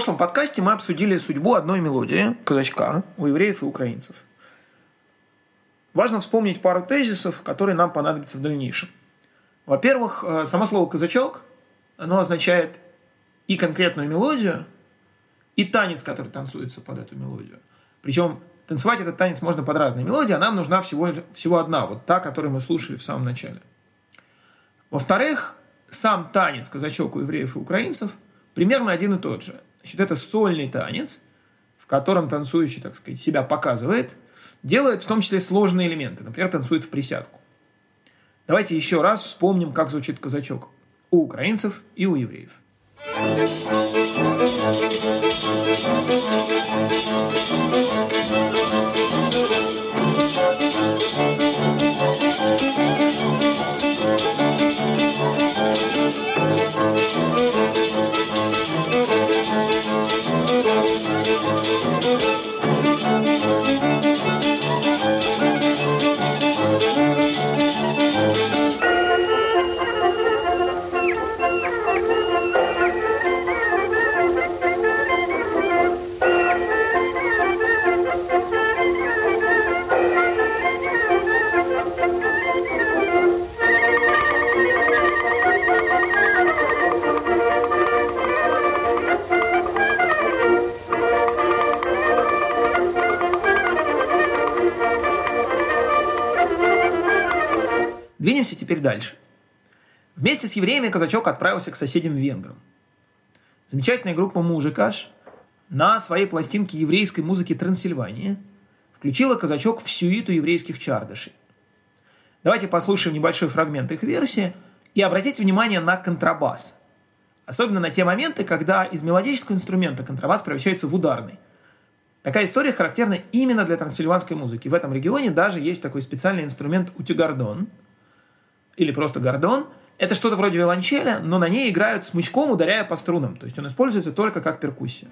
Прошлом подкасте мы обсудили судьбу одной мелодии казачка у евреев и украинцев. Важно вспомнить пару тезисов, которые нам понадобятся в дальнейшем. Во-первых, э, само слово «казачок» оно означает и конкретную мелодию, и танец, который танцуется под эту мелодию. Причем танцевать этот танец можно под разные мелодии, а нам нужна всего, всего одна, вот та, которую мы слушали в самом начале. Во-вторых, сам танец казачок у евреев и украинцев примерно один и тот же. Значит, это сольный танец, в котором танцующий, так сказать, себя показывает, делает в том числе сложные элементы. Например, танцует в присядку. Давайте еще раз вспомним, как звучит казачок у украинцев и у евреев. Двинемся теперь дальше. Вместе с евреями казачок отправился к соседям венграм. Замечательная группа «Мужикаш» на своей пластинке еврейской музыки «Трансильвания» включила казачок в сюиту еврейских чардышей. Давайте послушаем небольшой фрагмент их версии и обратите внимание на контрабас. Особенно на те моменты, когда из мелодического инструмента контрабас превращается в ударный. Такая история характерна именно для трансильванской музыки. В этом регионе даже есть такой специальный инструмент утюгардон – или просто гордон, это что-то вроде виолончели, но на ней играют смычком, ударяя по струнам. То есть он используется только как перкуссия.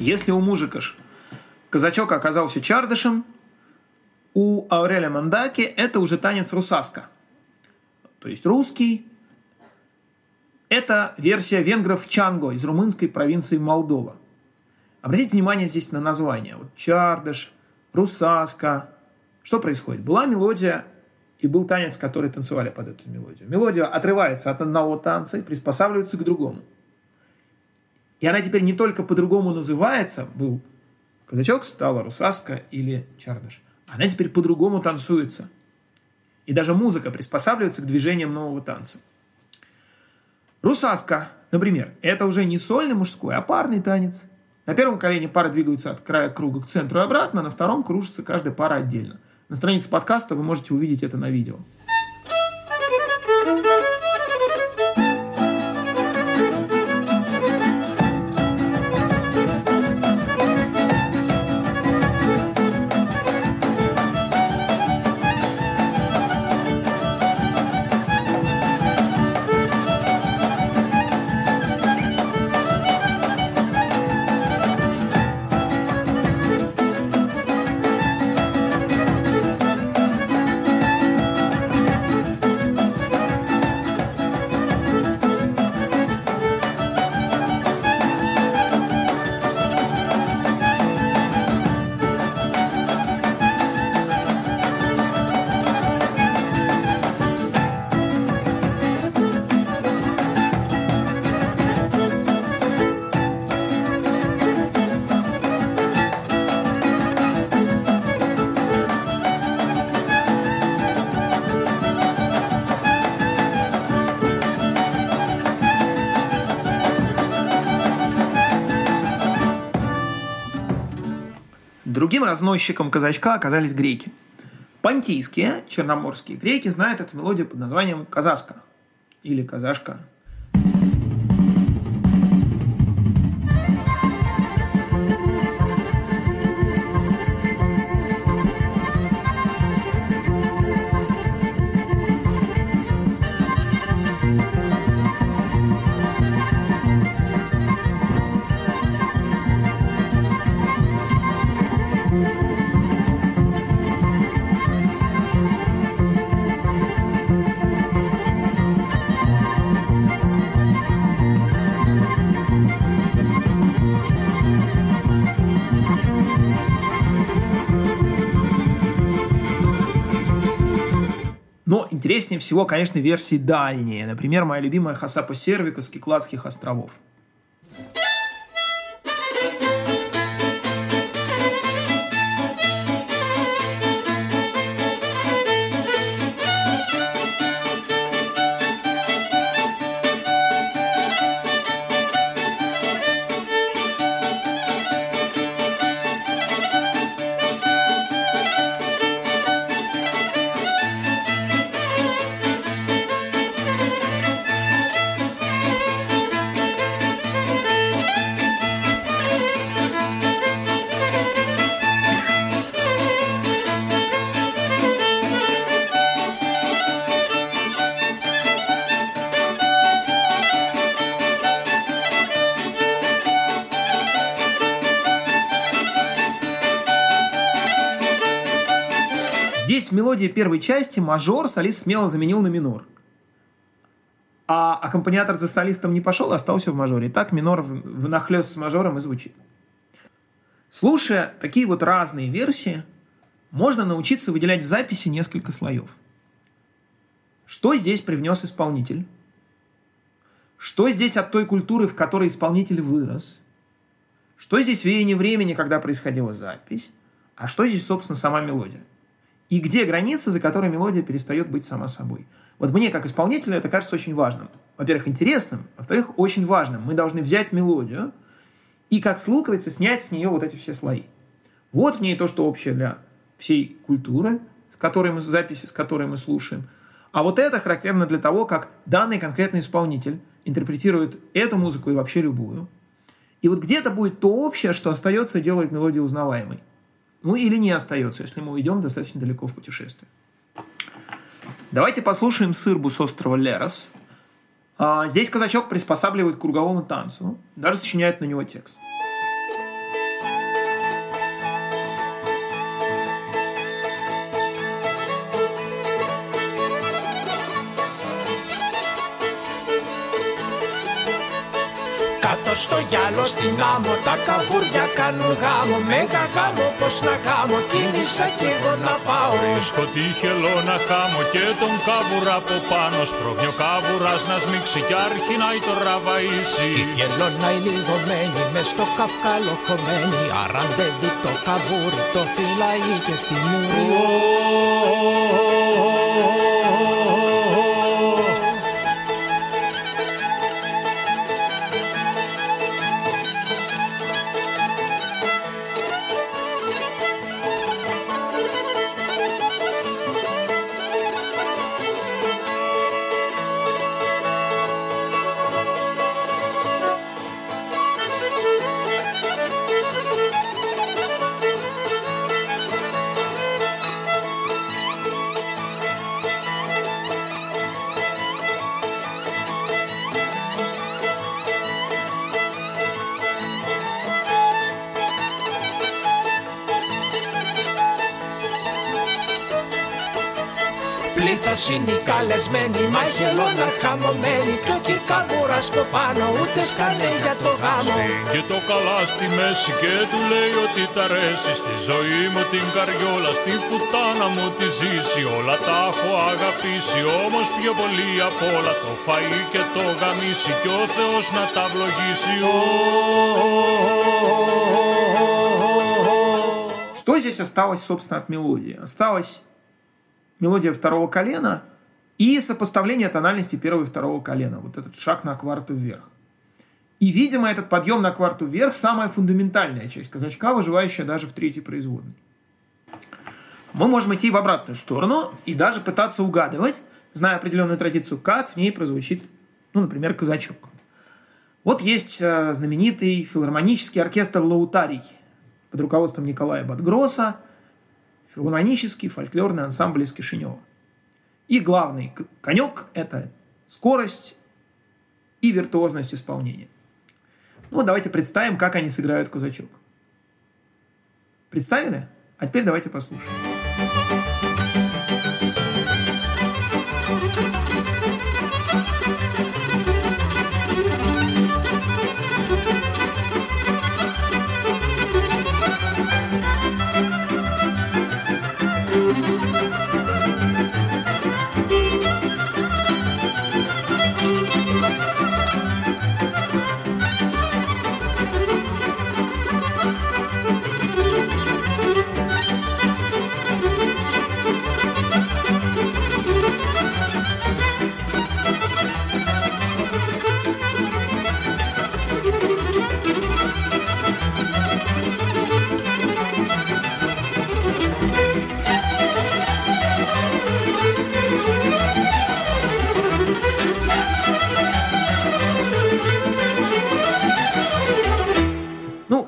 Если у мужика казачок оказался чардышем, у Ауреля Мандаки это уже танец русаска. То есть русский. Это версия венгров Чанго из румынской провинции Молдова. Обратите внимание здесь на название. Вот чардыш, русаска. Что происходит? Была мелодия и был танец, который танцевали под эту мелодию. Мелодия отрывается от одного танца и приспосабливается к другому. И она теперь не только по-другому называется, был казачок, стала русаска или чардаш. Она теперь по-другому танцуется. и даже музыка приспосабливается к движениям нового танца. Русаска, например, это уже не сольный мужской, а парный танец. На первом колене пары двигаются от края круга к центру и обратно, на втором кружится каждая пара отдельно. На странице подкаста вы можете увидеть это на видео. Другим разносчиком казачка оказались греки. Понтийские, черноморские греки знают эту мелодию под названием казашка или казашка – интереснее всего, конечно, версии дальние. Например, моя любимая Хасапа Сервика с Кикладских островов. Мелодии первой части мажор солист смело заменил на минор. А аккомпаниатор за солистом не пошел, остался в мажоре. И так минор внахлёст с мажором и звучит. Слушая такие вот разные версии, можно научиться выделять в записи несколько слоев. Что здесь привнес исполнитель? Что здесь от той культуры, в которой исполнитель вырос? Что здесь веяние времени, когда происходила запись? А что здесь, собственно, сама мелодия? И где граница, за которой мелодия перестает быть сама собой. Вот мне, как исполнителю, это кажется очень важным. Во-первых, интересным, во-вторых, очень важным. Мы должны взять мелодию и, как с луковицы, снять с нее вот эти все слои. Вот в ней то, что общее для всей культуры, с которой мы, записи, с которой мы слушаем. А вот это характерно для того, как данный конкретный исполнитель интерпретирует эту музыку и вообще любую. И вот где-то будет то общее, что остается делать мелодию узнаваемой. Ну или не остается, если мы уйдем достаточно далеко в путешествие. Давайте послушаем сырбу с острова Лерос. А, здесь казачок приспосабливает к круговому танцу, даже сочиняет на него текст. Στο γυάλο στην άμμο. Τα καβούρια κάνουν γάμο. Μέγα γάμο πως να γάμω Κίνησα κι εγώ να πάω. Βρίσκω τύχελο να χάμω Και τον καβουρά από πάνω. Σπρώχνει ο καβουράς να σμίξει Κι αρχινάει το ραβαΐσι. Τύχελο να ηλιγωμένη Μες στο καυκάλο χωμένη. Αραντεύει το καβούρι Το φυλάει και στη μούρη πλήθος είναι οι καλεσμένοι Μα η χελώνα χαμωμένη Κι ο κυρκαβούρας από πάνω ούτε σκάνε για το γάμο Και το καλά στη μέση και του λέει ότι τα αρέσει Στη ζωή μου την καριόλα, στην πουτάνα μου τη ζήσει Όλα τα έχω αγαπήσει, όμως πιο πολύ απ' όλα Το φαΐ και το γαμίσει κι ο Θεός να τα βλογήσει Что здесь осталось, собственно, от мелодии? Осталась мелодия второго колена и сопоставление тональности первого и второго колена. Вот этот шаг на кварту вверх. И, видимо, этот подъем на кварту вверх самая фундаментальная часть казачка, выживающая даже в третьей производной. Мы можем идти в обратную сторону и даже пытаться угадывать, зная определенную традицию, как в ней прозвучит, ну, например, казачок. Вот есть э, знаменитый филармонический оркестр «Лаутарий» под руководством Николая Батгроса, филармонический фольклорный ансамбль из Кишинева. И главный конек – это скорость и виртуозность исполнения. Ну, давайте представим, как они сыграют казачок. Представили? А теперь давайте послушаем.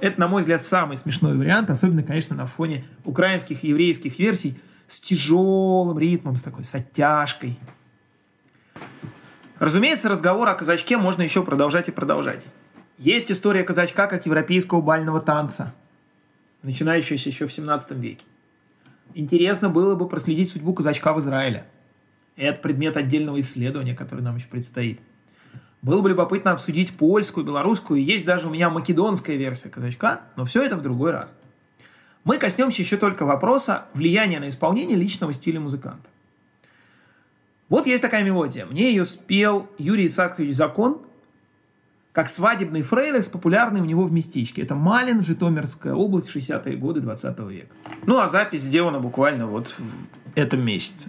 Это, на мой взгляд, самый смешной вариант, особенно, конечно, на фоне украинских и еврейских версий с тяжелым ритмом, с такой с оттяжкой. Разумеется, разговор о казачке можно еще продолжать и продолжать. Есть история казачка как европейского бального танца, начинающаяся еще в 17 веке. Интересно было бы проследить судьбу казачка в Израиле. Это предмет отдельного исследования, который нам еще предстоит. Было бы любопытно обсудить польскую, белорусскую, и есть даже у меня македонская версия казачка, но все это в другой раз. Мы коснемся еще только вопроса влияния на исполнение личного стиля музыканта. Вот есть такая мелодия. Мне ее спел Юрий Исаакович Закон, как свадебный фрейлих, популярный у него в местечке. Это Малин, Житомирская область, 60-е годы 20 века. Ну, а запись сделана буквально вот в этом месяце.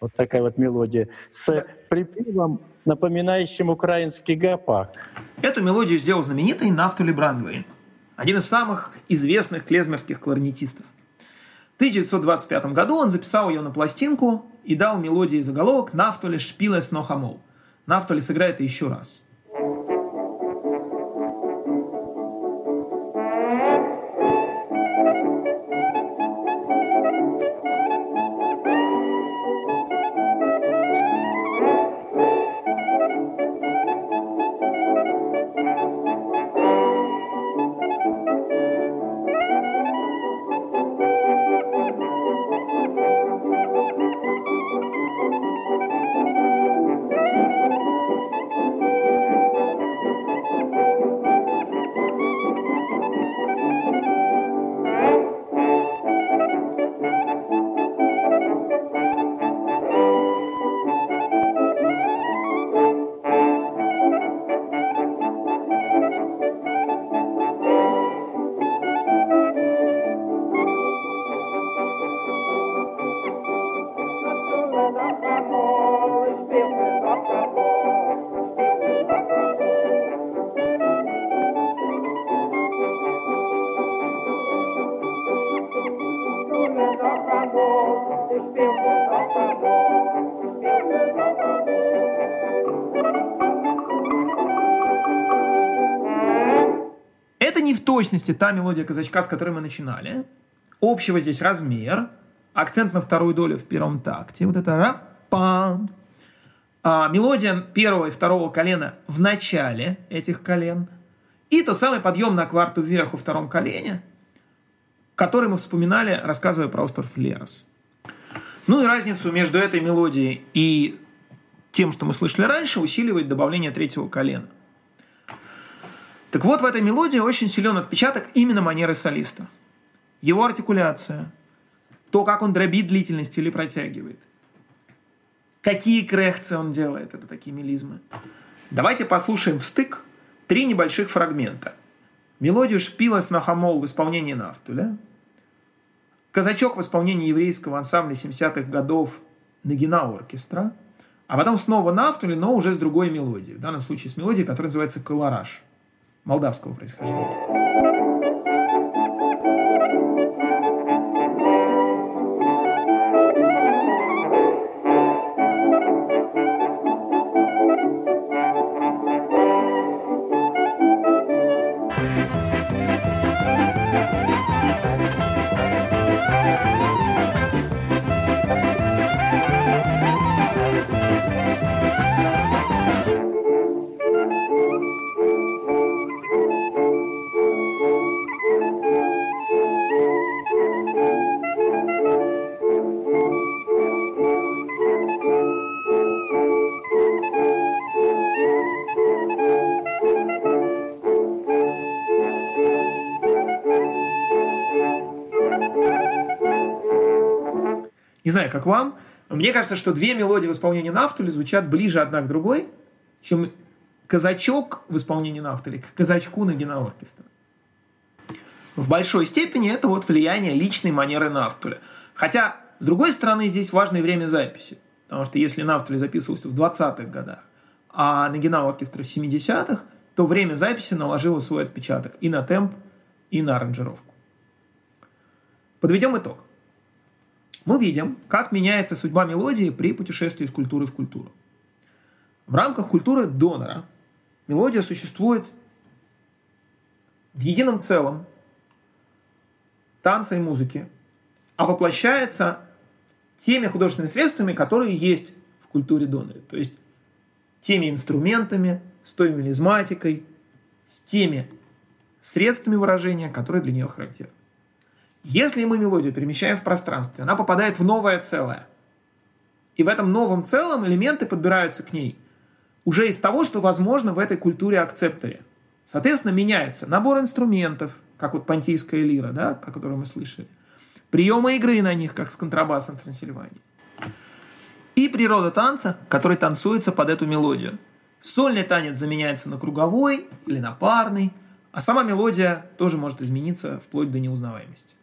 Вот такая вот мелодия с припевом, напоминающим украинский гапак. Эту мелодию сделал знаменитый Нафтули Брандвейн, один из самых известных клезмерских кларнетистов. В 1925 году он записал ее на пластинку и дал мелодии заголовок «Нафтули шпилес нохамол». Нафтули сыграет еще раз. Точности та мелодия казачка, с которой мы начинали. Общего здесь размер, акцент на вторую долю в первом такте. Вот это ра-пам. А, мелодия первого и второго колена в начале этих колен. И тот самый подъем на кварту вверх во втором колене, который мы вспоминали, рассказывая про остров Лерос. Ну и разницу между этой мелодией и тем, что мы слышали раньше, усиливает добавление третьего колена. Так вот, в этой мелодии очень силен отпечаток именно манеры солиста. Его артикуляция, то, как он дробит длительность или протягивает. Какие крехцы он делает, это такие мелизмы. Давайте послушаем стык три небольших фрагмента. Мелодию «Шпилас на хамол» в исполнении Нафтуля, «Казачок» в исполнении еврейского ансамбля 70-х годов Нагина оркестра, а потом снова Нафтуля, но уже с другой мелодией. В данном случае с мелодией, которая называется «Колораж» молдавского происхождения. Не знаю, как вам. Мне кажется, что две мелодии в исполнении Нафтули звучат ближе одна к другой, чем казачок в исполнении Нафтули к казачку на генооркестра. В большой степени это вот влияние личной манеры Нафтуля. Хотя, с другой стороны, здесь важное время записи. Потому что если Нафтули записывался в 20-х годах, а на генооркестре в 70-х, то время записи наложило свой отпечаток и на темп, и на аранжировку. Подведем итог мы видим, как меняется судьба мелодии при путешествии из культуры в культуру. В рамках культуры донора мелодия существует в едином целом танца и музыки, а воплощается теми художественными средствами, которые есть в культуре донора. То есть теми инструментами, с той мелизматикой, с теми средствами выражения, которые для нее характерны. Если мы мелодию перемещаем в пространстве, она попадает в новое целое. И в этом новом целом элементы подбираются к ней уже из того, что возможно в этой культуре акцепторе. Соответственно, меняется набор инструментов, как вот пантийская лира, да, о которой мы слышали, приемы игры на них, как с контрабасом в Трансильвании. И природа танца, который танцуется под эту мелодию. Сольный танец заменяется на круговой или на парный, а сама мелодия тоже может измениться вплоть до неузнаваемости.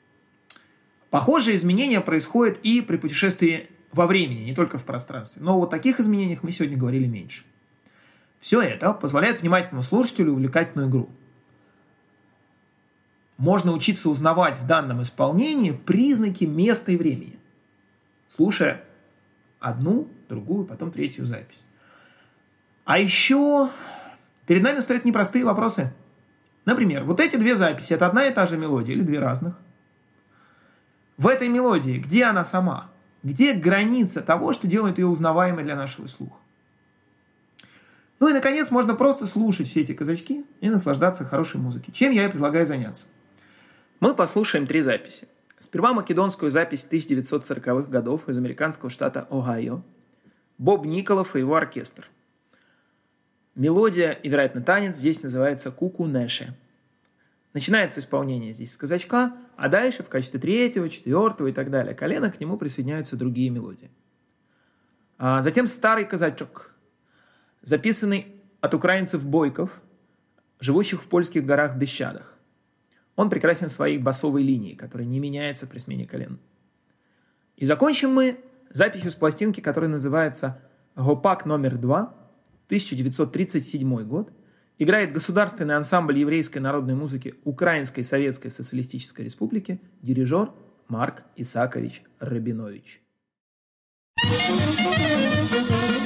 Похожие изменения происходят и при путешествии во времени, не только в пространстве. Но вот таких изменениях мы сегодня говорили меньше. Все это позволяет внимательному слушателю увлекательную игру. Можно учиться узнавать в данном исполнении признаки места и времени, слушая одну, другую, потом третью запись. А еще перед нами стоят непростые вопросы. Например, вот эти две записи – это одна и та же мелодия или две разных – в этой мелодии, где она сама? Где граница того, что делает ее узнаваемой для нашего слуха? Ну и, наконец, можно просто слушать все эти казачки и наслаждаться хорошей музыкой. Чем я и предлагаю заняться. Мы послушаем три записи. Сперва македонскую запись 1940-х годов из американского штата Огайо. Боб Николов и его оркестр. Мелодия и, вероятно, танец здесь называется «Куку Неше». Начинается исполнение здесь с казачка, а дальше в качестве третьего, четвертого и так далее колена к нему присоединяются другие мелодии. А затем старый казачок, записанный от украинцев бойков, живущих в польских горах Бещадах. Он прекрасен своей басовой линией, которая не меняется при смене колен. И закончим мы записью с пластинки, которая называется Гопак номер 2, 1937 год, играет государственный ансамбль еврейской народной музыки Украинской Советской Социалистической Республики, дирижер Марк Исакович Рабинович. thank you